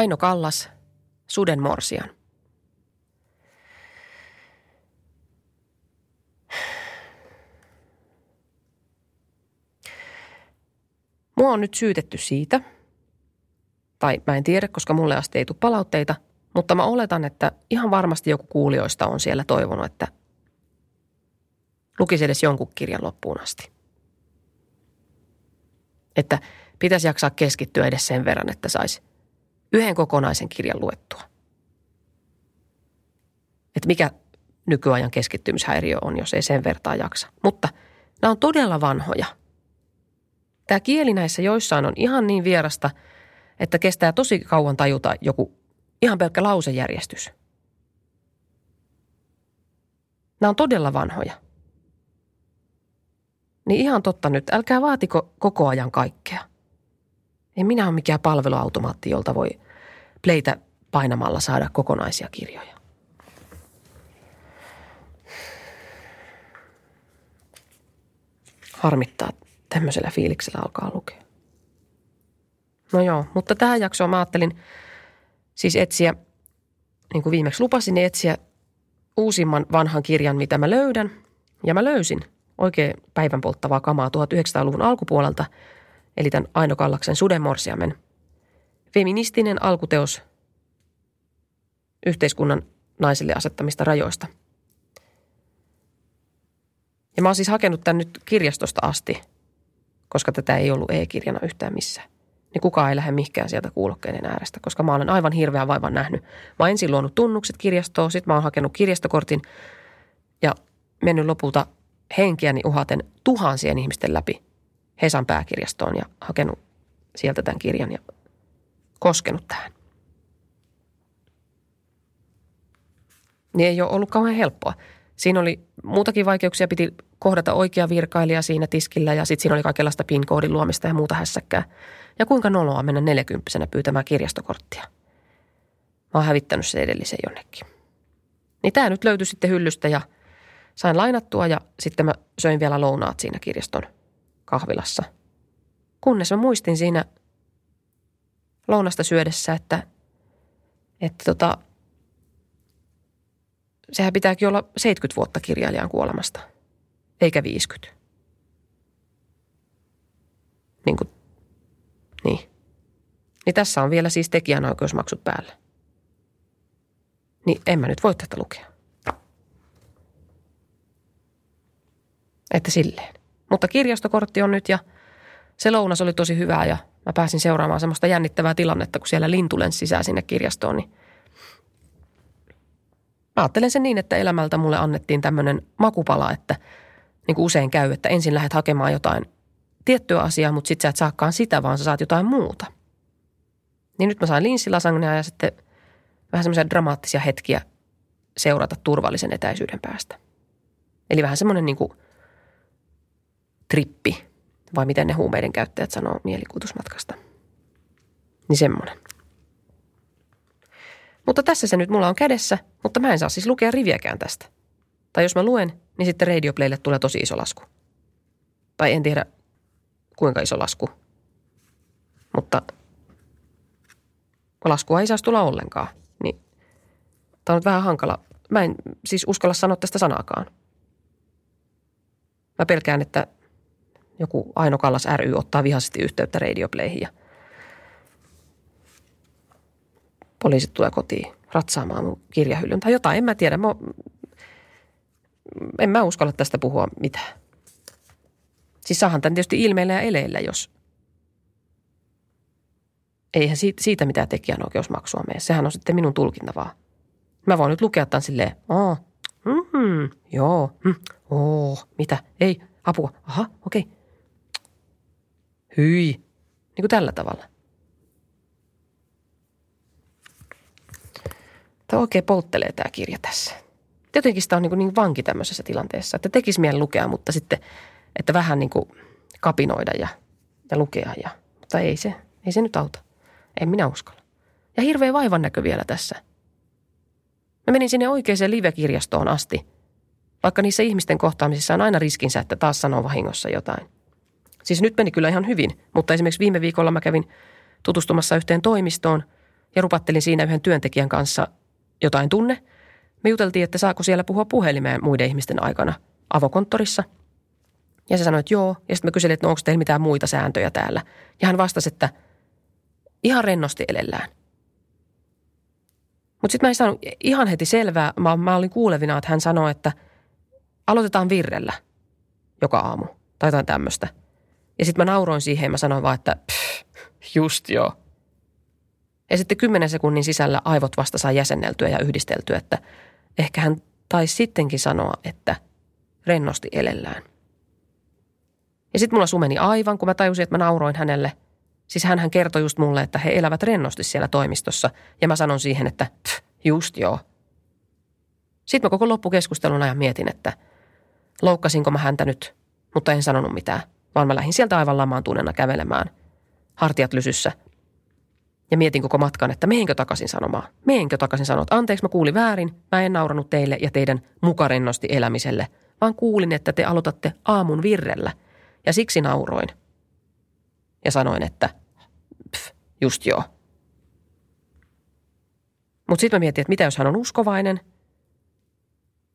Aino Kallas, Suden morsian. Mua on nyt syytetty siitä, tai mä en tiedä, koska mulle asti ei tule palautteita, mutta mä oletan, että ihan varmasti joku kuulijoista on siellä toivonut, että lukisi edes jonkun kirjan loppuun asti. Että pitäisi jaksaa keskittyä edes sen verran, että saisi yhden kokonaisen kirjan luettua. Että mikä nykyajan keskittymishäiriö on, jos ei sen vertaa jaksa. Mutta nämä on todella vanhoja. Tämä kieli näissä joissain on ihan niin vierasta, että kestää tosi kauan tajuta joku ihan pelkkä lausejärjestys. Nämä on todella vanhoja. Niin ihan totta nyt, älkää vaatiko koko ajan kaikkea. En minä ole mikään palveluautomaatti, jolta voi pleitä painamalla saada kokonaisia kirjoja. Harmittaa, tämmöisellä fiiliksellä alkaa lukea. No joo, mutta tähän jaksoon mä ajattelin siis etsiä, niin kuin viimeksi lupasin, niin etsiä uusimman vanhan kirjan, mitä mä löydän. Ja mä löysin oikein päivän polttavaa kamaa 1900-luvun alkupuolelta – eli tämän Aino Kallaksen Sudemorsiamen. Feministinen alkuteos yhteiskunnan naisille asettamista rajoista. Ja mä oon siis hakenut tämän nyt kirjastosta asti, koska tätä ei ollut e-kirjana yhtään missään. Niin kukaan ei lähde mihinkään sieltä kuulokkeiden äärestä, koska mä olen aivan hirveän vaivan nähnyt. Mä oon ensin luonut tunnukset kirjastoon, sitten mä oon hakenut kirjastokortin ja mennyt lopulta henkiäni uhaten tuhansien ihmisten läpi – Hesan pääkirjastoon ja hakenut sieltä tämän kirjan ja koskenut tähän. Niin ei ole ollut kauhean helppoa. Siinä oli muutakin vaikeuksia, piti kohdata oikea virkailija siinä tiskillä ja sitten siinä oli kaikenlaista PIN-koodin luomista ja muuta hässäkkää. Ja kuinka noloa mennä neljäkymppisenä pyytämään kirjastokorttia. Mä oon hävittänyt se edellisen jonnekin. Niin tämä nyt löytyi sitten hyllystä ja sain lainattua ja sitten mä söin vielä lounaat siinä kirjaston – kahvilassa. Kunnes mä muistin siinä lounasta syödessä, että, että tota, sehän pitääkin olla 70 vuotta kirjailijan kuolemasta, eikä 50. Niin kuin, niin. Niin tässä on vielä siis tekijänoikeusmaksut päällä. Niin en mä nyt voi tätä lukea. Että silleen. Mutta kirjastokortti on nyt ja se lounas oli tosi hyvää ja mä pääsin seuraamaan semmoista jännittävää tilannetta, kun siellä lintu lensi sisään sinne kirjastoon, niin mä ajattelen sen niin, että elämältä mulle annettiin tämmöinen makupala, että niin kuin usein käy, että ensin lähdet hakemaan jotain tiettyä asiaa, mutta sit sä et saakaan sitä, vaan sä saat jotain muuta. Niin nyt mä sain linssilasagnia ja sitten vähän semmoisia dramaattisia hetkiä seurata turvallisen etäisyyden päästä. Eli vähän semmoinen niin kuin – trippi, vai miten ne huumeiden käyttäjät sanoo mielikuvitusmatkasta. Niin semmoinen. Mutta tässä se nyt mulla on kädessä, mutta mä en saa siis lukea riviäkään tästä. Tai jos mä luen, niin sitten Radioplaylle tulee tosi iso lasku. Tai en tiedä kuinka iso lasku. Mutta laskua ei saisi tulla ollenkaan. Niin tämä on nyt vähän hankala. Mä en siis uskalla sanoa tästä sanaakaan. Mä pelkään, että joku Aino Kallas ry ottaa vihaisesti yhteyttä radiopleihin ja poliisit tulee kotiin ratsaamaan mun kirjahyllyn tai jotain. En mä tiedä. Mä, en mä uskalla tästä puhua mitään. Siis saahan tämän tietysti ilmeillä ja eleillä, jos eihän siitä, siitä mitään tekijänoikeusmaksua mene. Sehän on sitten minun tulkinta vaan. Mä voin nyt lukea tämän silleen, aa, mm, joo, mm, oo, mitä, ei, apua, aha, okei. Okay. Hyi, niin kuin tällä tavalla. Tämä oikein polttelee tämä kirja tässä. Jotenkin sitä on niin, niin vanki tämmöisessä tilanteessa, että tekisi mieli lukea, mutta sitten, että vähän niin kuin kapinoida ja, ja lukea. Ja, mutta ei se, ei se nyt auta. En minä uskalla. Ja hirveä vaivan näkö vielä tässä. Mä menin sinne oikeaan live-kirjastoon asti, vaikka niissä ihmisten kohtaamisissa on aina riskinsä, että taas sanoo vahingossa jotain. Siis nyt meni kyllä ihan hyvin, mutta esimerkiksi viime viikolla mä kävin tutustumassa yhteen toimistoon ja rupattelin siinä yhden työntekijän kanssa jotain tunne. Me juteltiin, että saako siellä puhua puhelimeen muiden ihmisten aikana avokonttorissa. Ja se sanoi, että joo. Ja sitten mä kyselin, että no onko teillä mitään muita sääntöjä täällä. Ja hän vastasi, että ihan rennosti elellään. Mutta sitten mä en saanut ihan heti selvää. Mä, mä olin kuulevina, että hän sanoi, että aloitetaan virrellä joka aamu. Tai jotain tämmöistä. Ja sitten mä nauroin siihen ja mä sanoin vaan, että pff, just joo. Ja sitten kymmenen sekunnin sisällä aivot vasta saa jäsenneltyä ja yhdisteltyä, että ehkä hän taisi sittenkin sanoa, että rennosti elellään. Ja sitten mulla sumeni aivan, kun mä tajusin, että mä nauroin hänelle. Siis hän kertoi just mulle, että he elävät rennosti siellä toimistossa. Ja mä sanon siihen, että just joo. Sitten mä koko loppukeskustelun ajan mietin, että loukkasinko mä häntä nyt, mutta en sanonut mitään. Vaan mä lähdin sieltä aivan lamaantuneena kävelemään. Hartiat lysyssä – ja mietin koko matkan, että mehenkö takaisin sanomaan. Mehenkö takaisin sanoa, että anteeksi mä kuulin väärin, mä en nauranut teille ja teidän mukarennosti elämiselle, vaan kuulin, että te aloitatte aamun virrellä. Ja siksi nauroin. Ja sanoin, että pff, just joo. Mutta sitten mä mietin, että mitä jos hän on uskovainen,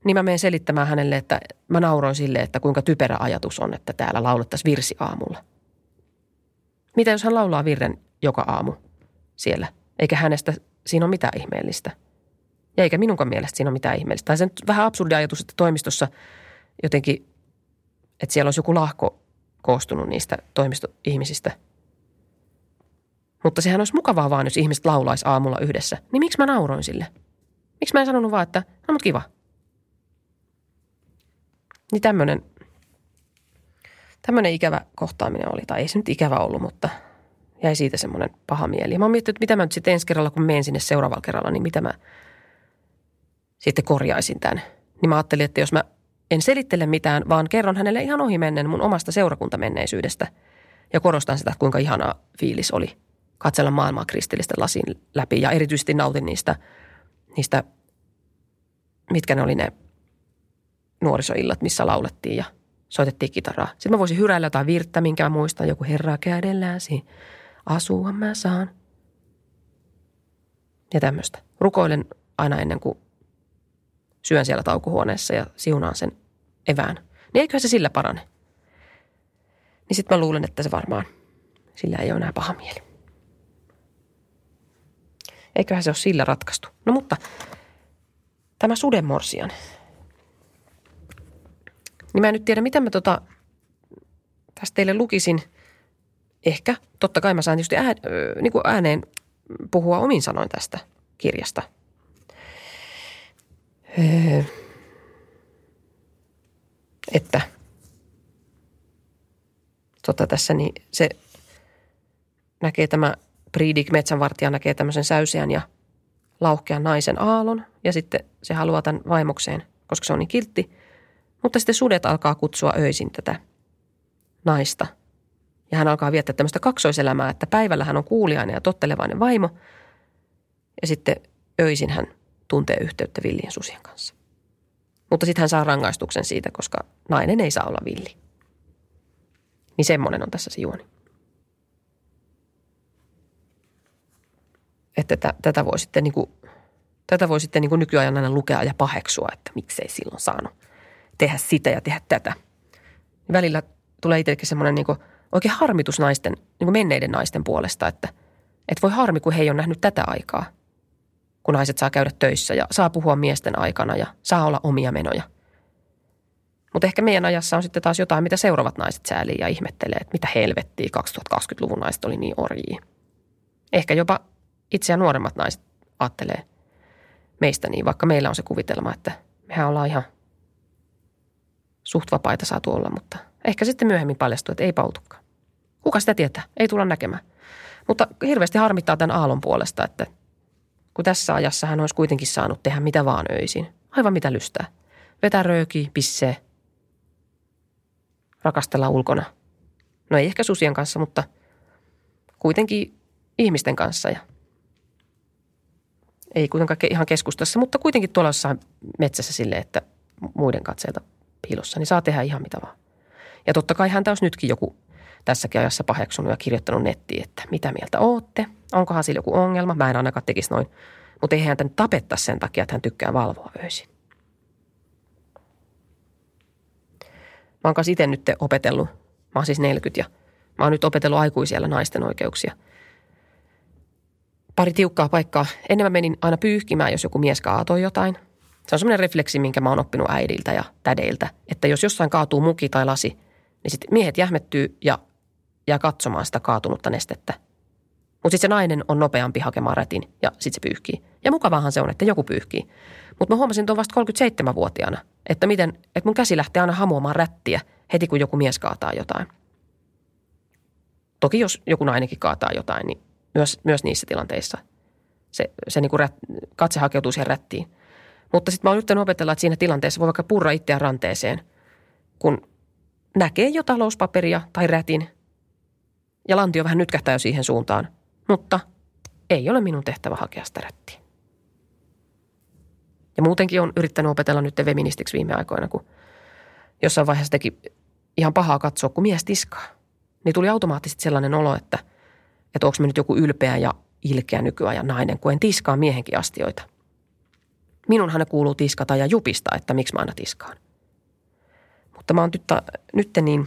niin mä menen selittämään hänelle, että mä nauroin sille, että kuinka typerä ajatus on, että täällä laulettaisiin virsi aamulla. Mitä jos hän laulaa virren joka aamu? siellä, eikä hänestä siinä ole mitään ihmeellistä. Ja eikä minunkaan mielestä siinä ole mitään ihmeellistä. Tai se on vähän absurdi ajatus, että toimistossa jotenkin, että siellä olisi joku lahko koostunut niistä toimistoihmisistä. Mutta sehän olisi mukavaa vaan, jos ihmiset laulaisi aamulla yhdessä. Niin miksi mä nauroin sille? Miksi mä en sanonut vaan, että no mut kiva. Niin tämmöinen, tämmöinen ikävä kohtaaminen oli. Tai ei se nyt ikävä ollut, mutta – jäi siitä semmoinen paha mieli. Mä oon miettinyt, että mitä mä nyt sitten ensi kerralla, kun menen sinne seuraavalla kerralla, niin mitä mä sitten korjaisin tämän. Niin mä ajattelin, että jos mä en selittele mitään, vaan kerron hänelle ihan ohi mennen mun omasta seurakuntamenneisyydestä ja korostan sitä, kuinka ihana fiilis oli katsella maailmaa kristillisten lasin läpi ja erityisesti nautin niistä, niistä mitkä ne oli ne nuorisoillat, missä laulettiin ja soitettiin kitaraa. Sitten mä voisin hyräillä jotain virttä, minkä mä muistan, joku herra kädelläsi asua mä saan. Ja tämmöistä. Rukoilen aina ennen kuin syön siellä taukohuoneessa ja siunaan sen evään. Niin eiköhän se sillä parane. Niin sitten mä luulen, että se varmaan, sillä ei ole enää paha mieli. Eiköhän se ole sillä ratkaistu. No mutta tämä sudenmorsian. Niin mä en nyt tiedä, mitä mä tota, tästä teille lukisin – ehkä, totta kai mä saan just ää, niin kuin ääneen puhua omin sanoin tästä kirjasta. Öö, että tota tässä niin se näkee tämä Priidik metsänvartija näkee tämmöisen säyseän ja lauhkean naisen aallon ja sitten se haluaa tämän vaimokseen, koska se on niin kiltti. Mutta sitten sudet alkaa kutsua öisin tätä naista – ja hän alkaa viettää tämmöistä kaksoiselämää, että päivällä hän on kuuliainen ja tottelevainen vaimo. Ja sitten öisin hän tuntee yhteyttä villien susien kanssa. Mutta sitten hän saa rangaistuksen siitä, koska nainen ei saa olla villi. Niin semmoinen on tässä se juoni. Että tätä, tätä voi sitten, niin kuin, tätä voi sitten niin kuin nykyajan aina lukea ja paheksua, että miksei silloin saanut tehdä sitä ja tehdä tätä. Välillä tulee itsellekin semmoinen niin oikein harmitus naisten, niin menneiden naisten puolesta, että, että voi harmi, kun he ei ole nähnyt tätä aikaa. Kun naiset saa käydä töissä ja saa puhua miesten aikana ja saa olla omia menoja. Mutta ehkä meidän ajassa on sitten taas jotain, mitä seuraavat naiset säälii ja ihmettelee, että mitä helvettiä 2020-luvun naiset oli niin orjia. Ehkä jopa itseä nuoremmat naiset ajattelee. meistä niin, vaikka meillä on se kuvitelma, että mehän ollaan ihan suht vapaita saatu olla, mutta ehkä sitten myöhemmin paljastuu, että ei pautukaan. Kuka sitä tietää? Ei tulla näkemään. Mutta hirveästi harmittaa tämän aallon puolesta, että kun tässä ajassa hän olisi kuitenkin saanut tehdä mitä vaan öisin. Aivan mitä lystää. Vetää rööki, pissee, rakastella ulkona. No ei ehkä susien kanssa, mutta kuitenkin ihmisten kanssa ja ei kuitenkaan ihan keskustassa, mutta kuitenkin tuolla jossain metsässä silleen, että muiden katseilta piilossa, niin saa tehdä ihan mitä vaan. Ja totta kai hän olisi nytkin joku tässäkin ajassa paheksunut ja kirjoittanut nettiin, että mitä mieltä ootte, onkohan sillä joku ongelma. Mä en ainakaan tekisi noin, mutta ei häntä tapetta sen takia, että hän tykkää valvoa öisin. Mä oon kanssa itse nyt opetellut, mä oon siis 40 ja mä oon nyt opetellut aikuisiellä naisten oikeuksia. Pari tiukkaa paikkaa. Ennen mä menin aina pyyhkimään, jos joku mies kaatoi jotain. Se on semmoinen refleksi, minkä mä oon oppinut äidiltä ja tädeiltä, että jos jossain kaatuu muki tai lasi, niin sitten miehet jähmettyy ja jää katsomaan sitä kaatunutta nestettä. Mutta sitten se nainen on nopeampi hakemaan rätin ja sitten se pyyhkii. Ja mukavahan se on, että joku pyyhkii. Mutta mä huomasin tuon vasta 37-vuotiaana, että miten, että mun käsi lähtee aina hamuamaan rättiä heti kun joku mies kaataa jotain. Toki jos joku nainenkin kaataa jotain, niin myös, myös niissä tilanteissa se, se niin kuin rät, katse hakeutuu siihen rättiin. Mutta sitten mä oon yrittänyt opetella, että siinä tilanteessa voi vaikka purra itseään ranteeseen, kun näkee jo talouspaperia tai rätin ja lantio vähän nytkähtää jo siihen suuntaan, mutta ei ole minun tehtävä hakea sitä rättiä. Ja muutenkin on yrittänyt opetella nyt feministiksi viime aikoina, kun jossain vaiheessa teki ihan pahaa katsoa, kun mies tiskaa. Niin tuli automaattisesti sellainen olo, että, että onko me nyt joku ylpeä ja ilkeä nykyajan nainen, kun en tiskaa miehenkin astioita. Minunhan ne kuuluu tiskata ja jupista, että miksi mä aina tiskaan. Mutta mä oon nyt, nyt niin,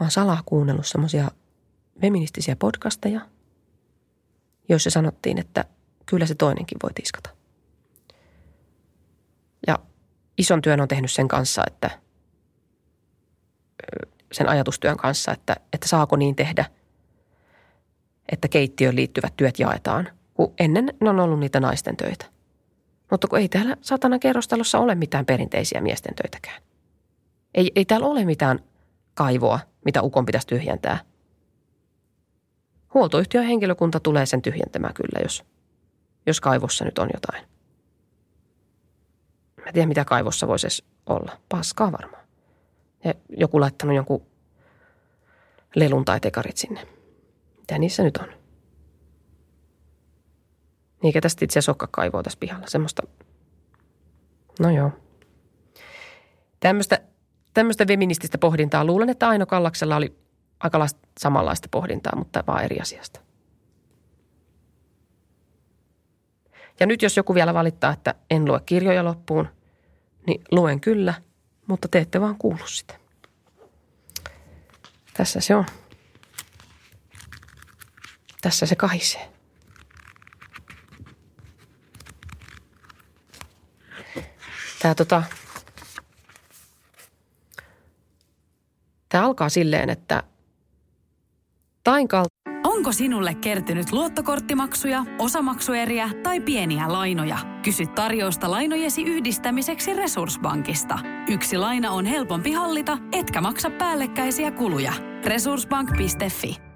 mä oon salaa kuunnellut semmoisia feministisiä podcasteja, joissa sanottiin, että kyllä se toinenkin voi tiskata. Ja ison työn on tehnyt sen kanssa, että sen ajatustyön kanssa, että, että saako niin tehdä, että keittiöön liittyvät työt jaetaan, kun ennen ne on ollut niitä naisten töitä. Mutta kun ei täällä satana kerrostalossa ole mitään perinteisiä miesten töitäkään. Ei, ei täällä ole mitään kaivoa, mitä ukon pitäisi tyhjentää. Huoltoyhtiön henkilökunta tulee sen tyhjentämään kyllä, jos, jos kaivossa nyt on jotain. Mä en tiedä, mitä kaivossa voisi edes olla. Paskaa varmaan. Ja joku laittanut jonkun lelun tai tekarit sinne. Mitä niissä nyt on? Eikä tästä itse asiassa kaivoa tässä pihalla. Semmoista, no joo. Tämmöistä, tämmöistä feminististä pohdintaa. Luulen, että Aino Kallaksella oli aika samanlaista pohdintaa, mutta vaan eri asiasta. Ja nyt jos joku vielä valittaa, että en lue kirjoja loppuun, niin luen kyllä, mutta te ette vaan kuulu sitä. Tässä se on. Tässä se kahisee. Tämä tota, Tämä alkaa silleen, että tain Onko sinulle kertynyt luottokorttimaksuja, osamaksueriä tai pieniä lainoja? Kysy tarjousta lainojesi yhdistämiseksi Resurssbankista. Yksi laina on helpompi hallita, etkä maksa päällekkäisiä kuluja. Resurssbank.fi